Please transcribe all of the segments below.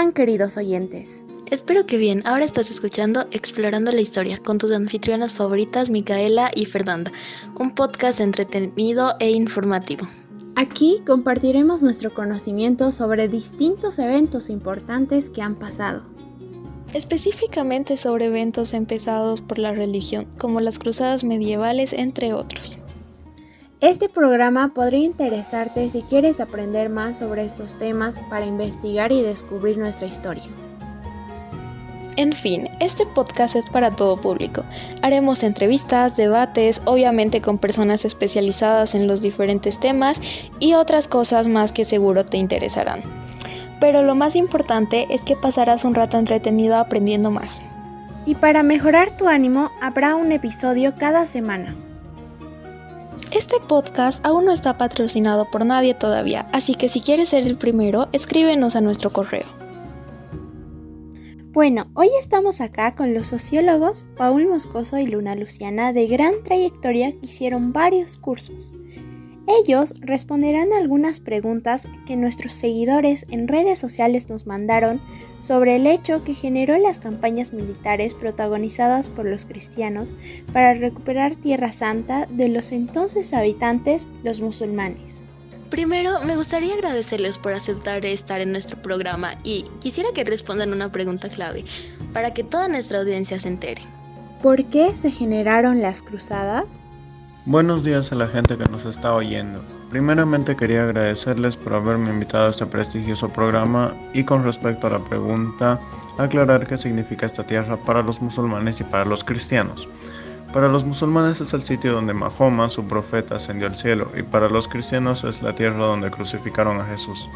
están, queridos oyentes? Espero que bien. Ahora estás escuchando Explorando la Historia con tus anfitrionas favoritas Micaela y Fernanda, un podcast entretenido e informativo. Aquí compartiremos nuestro conocimiento sobre distintos eventos importantes que han pasado. Específicamente sobre eventos empezados por la religión, como las cruzadas medievales, entre otros. Este programa podría interesarte si quieres aprender más sobre estos temas para investigar y descubrir nuestra historia. En fin, este podcast es para todo público. Haremos entrevistas, debates, obviamente con personas especializadas en los diferentes temas y otras cosas más que seguro te interesarán. Pero lo más importante es que pasarás un rato entretenido aprendiendo más. Y para mejorar tu ánimo, habrá un episodio cada semana. Este podcast aún no está patrocinado por nadie todavía, así que si quieres ser el primero, escríbenos a nuestro correo. Bueno, hoy estamos acá con los sociólogos Paul Moscoso y Luna Luciana de gran trayectoria que hicieron varios cursos. Ellos responderán algunas preguntas que nuestros seguidores en redes sociales nos mandaron sobre el hecho que generó las campañas militares protagonizadas por los cristianos para recuperar Tierra Santa de los entonces habitantes, los musulmanes. Primero, me gustaría agradecerles por aceptar estar en nuestro programa y quisiera que respondan una pregunta clave para que toda nuestra audiencia se entere. ¿Por qué se generaron las cruzadas? Buenos días a la gente que nos está oyendo. Primeramente quería agradecerles por haberme invitado a este prestigioso programa y con respecto a la pregunta, aclarar qué significa esta tierra para los musulmanes y para los cristianos. Para los musulmanes es el sitio donde Mahoma, su profeta, ascendió al cielo, y para los cristianos es la tierra donde crucificaron a Jesús.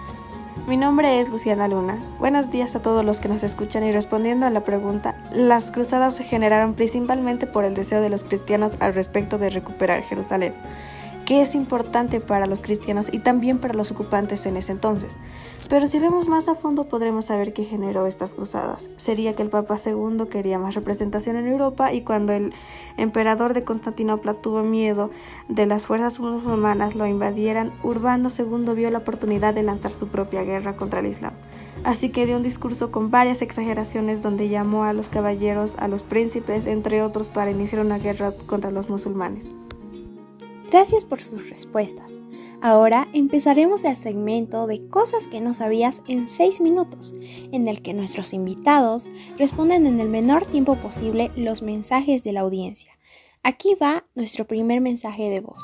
Mi nombre es Luciana Luna. Buenos días a todos los que nos escuchan y respondiendo a la pregunta, las cruzadas se generaron principalmente por el deseo de los cristianos al respecto de recuperar Jerusalén que es importante para los cristianos y también para los ocupantes en ese entonces. Pero si vemos más a fondo podremos saber qué generó estas cruzadas. Sería que el Papa II quería más representación en Europa y cuando el emperador de Constantinopla tuvo miedo de las fuerzas musulmanas lo invadieran, Urbano II vio la oportunidad de lanzar su propia guerra contra el Islam. Así que dio un discurso con varias exageraciones donde llamó a los caballeros, a los príncipes, entre otros, para iniciar una guerra contra los musulmanes. Gracias por sus respuestas. Ahora empezaremos el segmento de cosas que no sabías en 6 minutos, en el que nuestros invitados responden en el menor tiempo posible los mensajes de la audiencia. Aquí va nuestro primer mensaje de voz.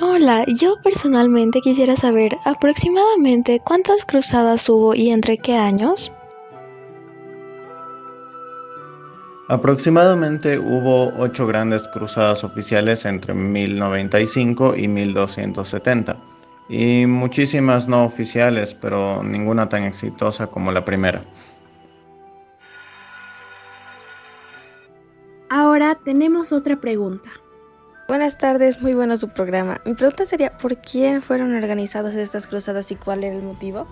Hola, yo personalmente quisiera saber aproximadamente cuántas cruzadas hubo y entre qué años. Aproximadamente hubo ocho grandes cruzadas oficiales entre 1095 y 1270, y muchísimas no oficiales, pero ninguna tan exitosa como la primera. Ahora tenemos otra pregunta. Buenas tardes, muy bueno su programa. Mi pregunta sería, ¿por quién fueron organizadas estas cruzadas y cuál era el motivo?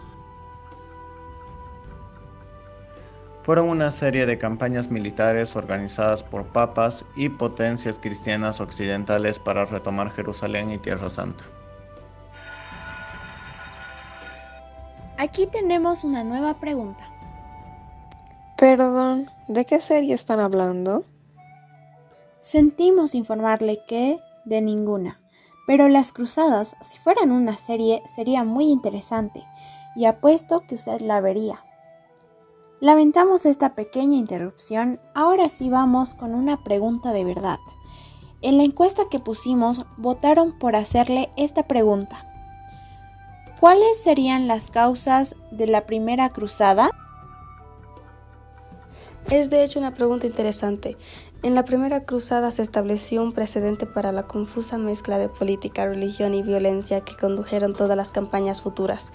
Fueron una serie de campañas militares organizadas por papas y potencias cristianas occidentales para retomar Jerusalén y Tierra Santa. Aquí tenemos una nueva pregunta. Perdón, ¿de qué serie están hablando? Sentimos informarle que de ninguna, pero las cruzadas, si fueran una serie, sería muy interesante y apuesto que usted la vería. Lamentamos esta pequeña interrupción, ahora sí vamos con una pregunta de verdad. En la encuesta que pusimos votaron por hacerle esta pregunta. ¿Cuáles serían las causas de la primera cruzada? Es de hecho una pregunta interesante. En la primera cruzada se estableció un precedente para la confusa mezcla de política, religión y violencia que condujeron todas las campañas futuras.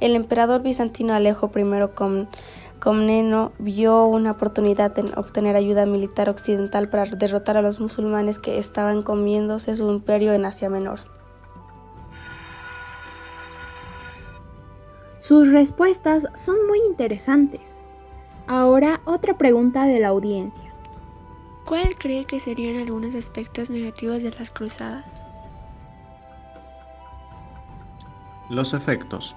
El emperador bizantino Alejo I con Comneno vio una oportunidad en obtener ayuda militar occidental para derrotar a los musulmanes que estaban comiéndose su imperio en Asia Menor. Sus respuestas son muy interesantes. Ahora otra pregunta de la audiencia. ¿Cuál cree que serían algunos aspectos negativos de las cruzadas? Los efectos.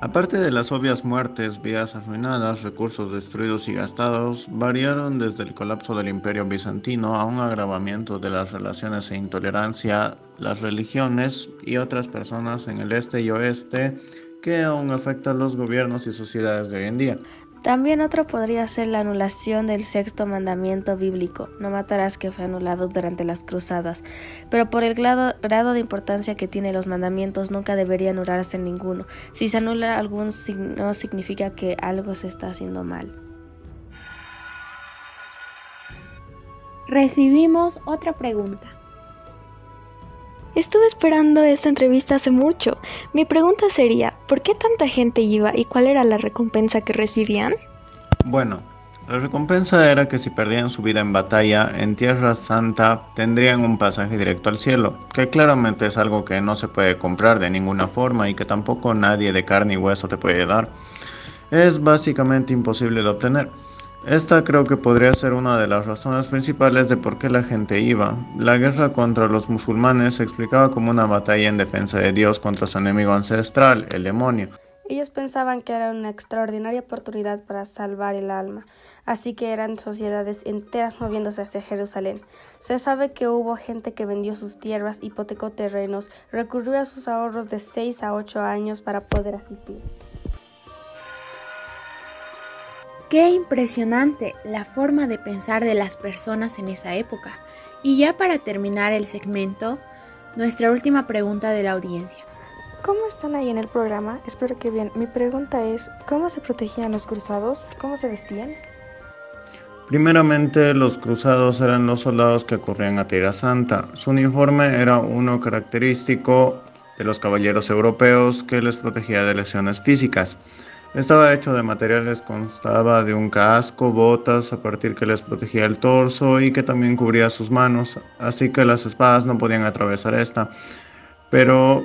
Aparte de las obvias muertes, vías arruinadas, recursos destruidos y gastados, variaron desde el colapso del imperio bizantino a un agravamiento de las relaciones e intolerancia, las religiones y otras personas en el este y oeste que aún afectan los gobiernos y sociedades de hoy en día. También otro podría ser la anulación del sexto mandamiento bíblico, no matarás que fue anulado durante las cruzadas, pero por el grado, grado de importancia que tiene los mandamientos nunca debería anularse ninguno. Si se anula algún no significa que algo se está haciendo mal. Recibimos otra pregunta. Estuve esperando esta entrevista hace mucho. Mi pregunta sería, ¿por qué tanta gente iba y cuál era la recompensa que recibían? Bueno, la recompensa era que si perdían su vida en batalla en Tierra Santa tendrían un pasaje directo al cielo, que claramente es algo que no se puede comprar de ninguna forma y que tampoco nadie de carne y hueso te puede dar. Es básicamente imposible de obtener. Esta creo que podría ser una de las razones principales de por qué la gente iba. La guerra contra los musulmanes se explicaba como una batalla en defensa de Dios contra su enemigo ancestral, el demonio. Ellos pensaban que era una extraordinaria oportunidad para salvar el alma, así que eran sociedades enteras moviéndose hacia Jerusalén. Se sabe que hubo gente que vendió sus tierras, hipotecó terrenos, recurrió a sus ahorros de 6 a 8 años para poder asistir. Qué impresionante la forma de pensar de las personas en esa época. Y ya para terminar el segmento, nuestra última pregunta de la audiencia. ¿Cómo están ahí en el programa? Espero que bien. Mi pregunta es, ¿cómo se protegían los cruzados? ¿Cómo se vestían? Primeramente, los cruzados eran los soldados que corrían a Tierra Santa. Su uniforme era uno característico de los caballeros europeos que les protegía de lesiones físicas. Estaba hecho de materiales, constaba de un casco, botas, a partir que les protegía el torso y que también cubría sus manos, así que las espadas no podían atravesar esta. Pero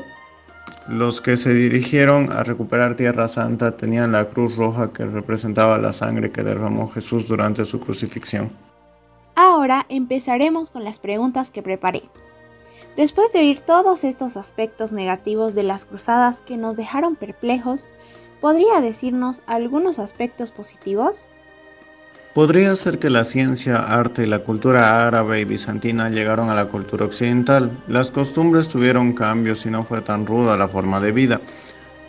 los que se dirigieron a recuperar Tierra Santa tenían la cruz roja que representaba la sangre que derramó Jesús durante su crucifixión. Ahora empezaremos con las preguntas que preparé. Después de oír todos estos aspectos negativos de las cruzadas que nos dejaron perplejos, ¿Podría decirnos algunos aspectos positivos? Podría ser que la ciencia, arte y la cultura árabe y bizantina llegaron a la cultura occidental. Las costumbres tuvieron cambios y no fue tan ruda la forma de vida.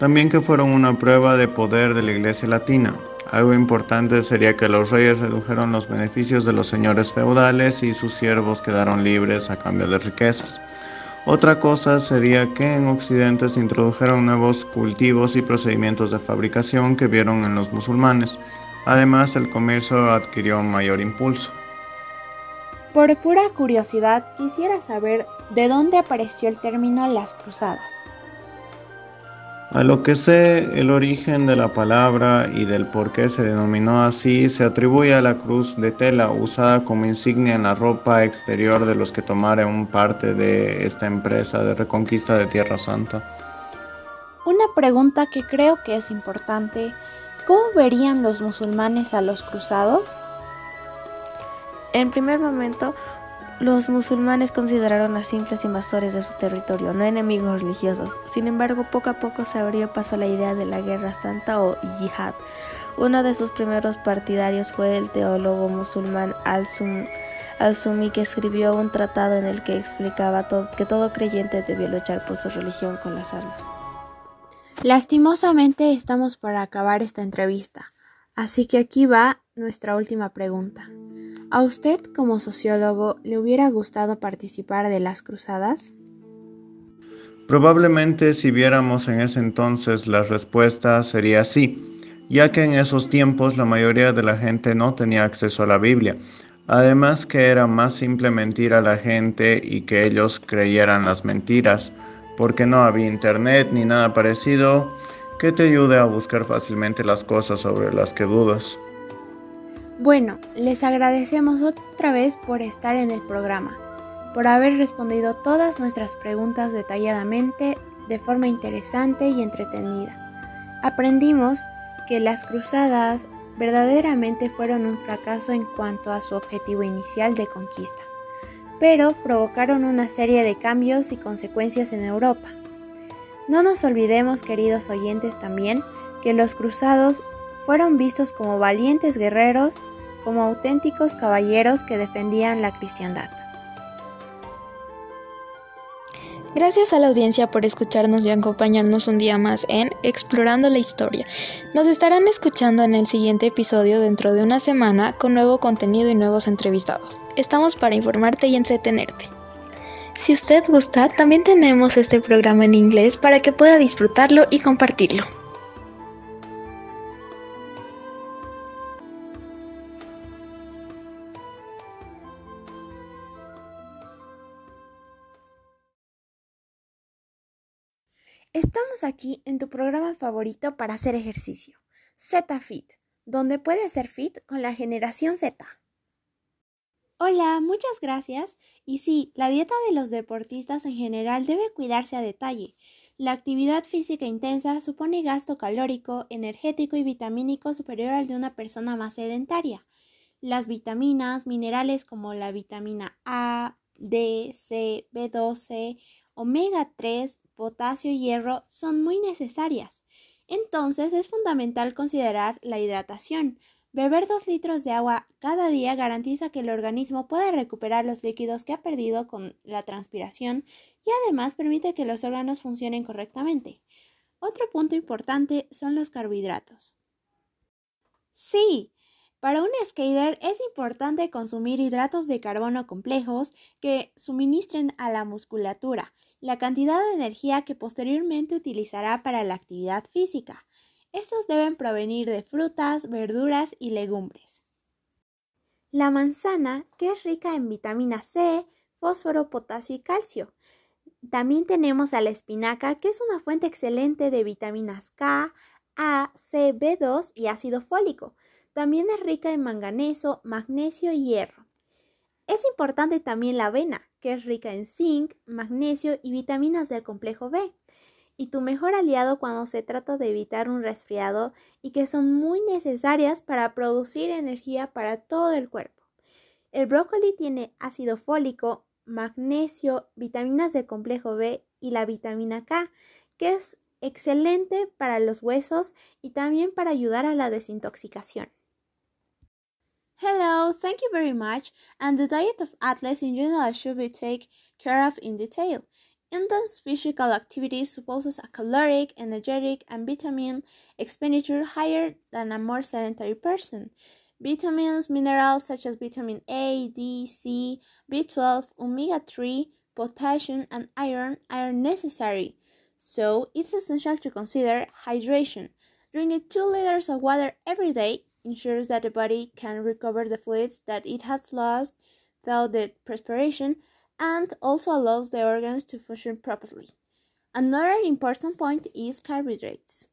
También que fueron una prueba de poder de la iglesia latina. Algo importante sería que los reyes redujeron los beneficios de los señores feudales y sus siervos quedaron libres a cambio de riquezas. Otra cosa sería que en Occidente se introdujeron nuevos cultivos y procedimientos de fabricación que vieron en los musulmanes. Además, el comercio adquirió mayor impulso. Por pura curiosidad, quisiera saber de dónde apareció el término las cruzadas. A lo que sé, el origen de la palabra y del por qué se denominó así se atribuye a la cruz de tela usada como insignia en la ropa exterior de los que tomaron parte de esta empresa de reconquista de Tierra Santa. Una pregunta que creo que es importante, ¿cómo verían los musulmanes a los cruzados? En primer momento, los musulmanes consideraron a simples invasores de su territorio, no enemigos religiosos. Sin embargo, poco a poco se abrió paso la idea de la guerra santa o yihad. Uno de sus primeros partidarios fue el teólogo musulmán al-Sumi, que escribió un tratado en el que explicaba que todo creyente debía luchar por su religión con las armas. Lastimosamente estamos para acabar esta entrevista, así que aquí va nuestra última pregunta. ¿A usted como sociólogo le hubiera gustado participar de las cruzadas? Probablemente si viéramos en ese entonces la respuesta sería sí, ya que en esos tiempos la mayoría de la gente no tenía acceso a la Biblia. Además que era más simple mentir a la gente y que ellos creyeran las mentiras, porque no había internet ni nada parecido que te ayude a buscar fácilmente las cosas sobre las que dudas. Bueno, les agradecemos otra vez por estar en el programa, por haber respondido todas nuestras preguntas detalladamente, de forma interesante y entretenida. Aprendimos que las cruzadas verdaderamente fueron un fracaso en cuanto a su objetivo inicial de conquista, pero provocaron una serie de cambios y consecuencias en Europa. No nos olvidemos, queridos oyentes, también que los cruzados fueron vistos como valientes guerreros, como auténticos caballeros que defendían la cristiandad. Gracias a la audiencia por escucharnos y acompañarnos un día más en Explorando la Historia. Nos estarán escuchando en el siguiente episodio dentro de una semana con nuevo contenido y nuevos entrevistados. Estamos para informarte y entretenerte. Si usted gusta, también tenemos este programa en inglés para que pueda disfrutarlo y compartirlo. Estamos aquí en tu programa favorito para hacer ejercicio, Z Fit, donde puedes ser fit con la generación Z. Hola, muchas gracias. Y sí, la dieta de los deportistas en general debe cuidarse a detalle. La actividad física intensa supone gasto calórico, energético y vitamínico superior al de una persona más sedentaria. Las vitaminas, minerales como la vitamina A, D, C, B12, omega 3, potasio y hierro son muy necesarias. Entonces es fundamental considerar la hidratación. Beber dos litros de agua cada día garantiza que el organismo pueda recuperar los líquidos que ha perdido con la transpiración y además permite que los órganos funcionen correctamente. Otro punto importante son los carbohidratos. Sí, para un skater es importante consumir hidratos de carbono complejos que suministren a la musculatura la cantidad de energía que posteriormente utilizará para la actividad física. Estos deben provenir de frutas, verduras y legumbres. La manzana, que es rica en vitamina C, fósforo, potasio y calcio. También tenemos a la espinaca, que es una fuente excelente de vitaminas K, A, C, B2 y ácido fólico. También es rica en manganeso, magnesio y hierro. Es importante también la avena, que es rica en zinc, magnesio y vitaminas del complejo B, y tu mejor aliado cuando se trata de evitar un resfriado y que son muy necesarias para producir energía para todo el cuerpo. El brócoli tiene ácido fólico, magnesio, vitaminas del complejo B y la vitamina K, que es excelente para los huesos y también para ayudar a la desintoxicación. Hello, thank you very much. And the diet of athletes in general should be taken care of in detail. Intense physical activity supposes a caloric, energetic, and vitamin expenditure higher than a more sedentary person. Vitamins, minerals such as vitamin A, D, C, B12, omega 3, potassium, and iron are necessary. So, it's essential to consider hydration. Drinking 2 liters of water every day ensures that the body can recover the fluids that it has lost through the perspiration and also allows the organs to function properly. Another important point is carbohydrates.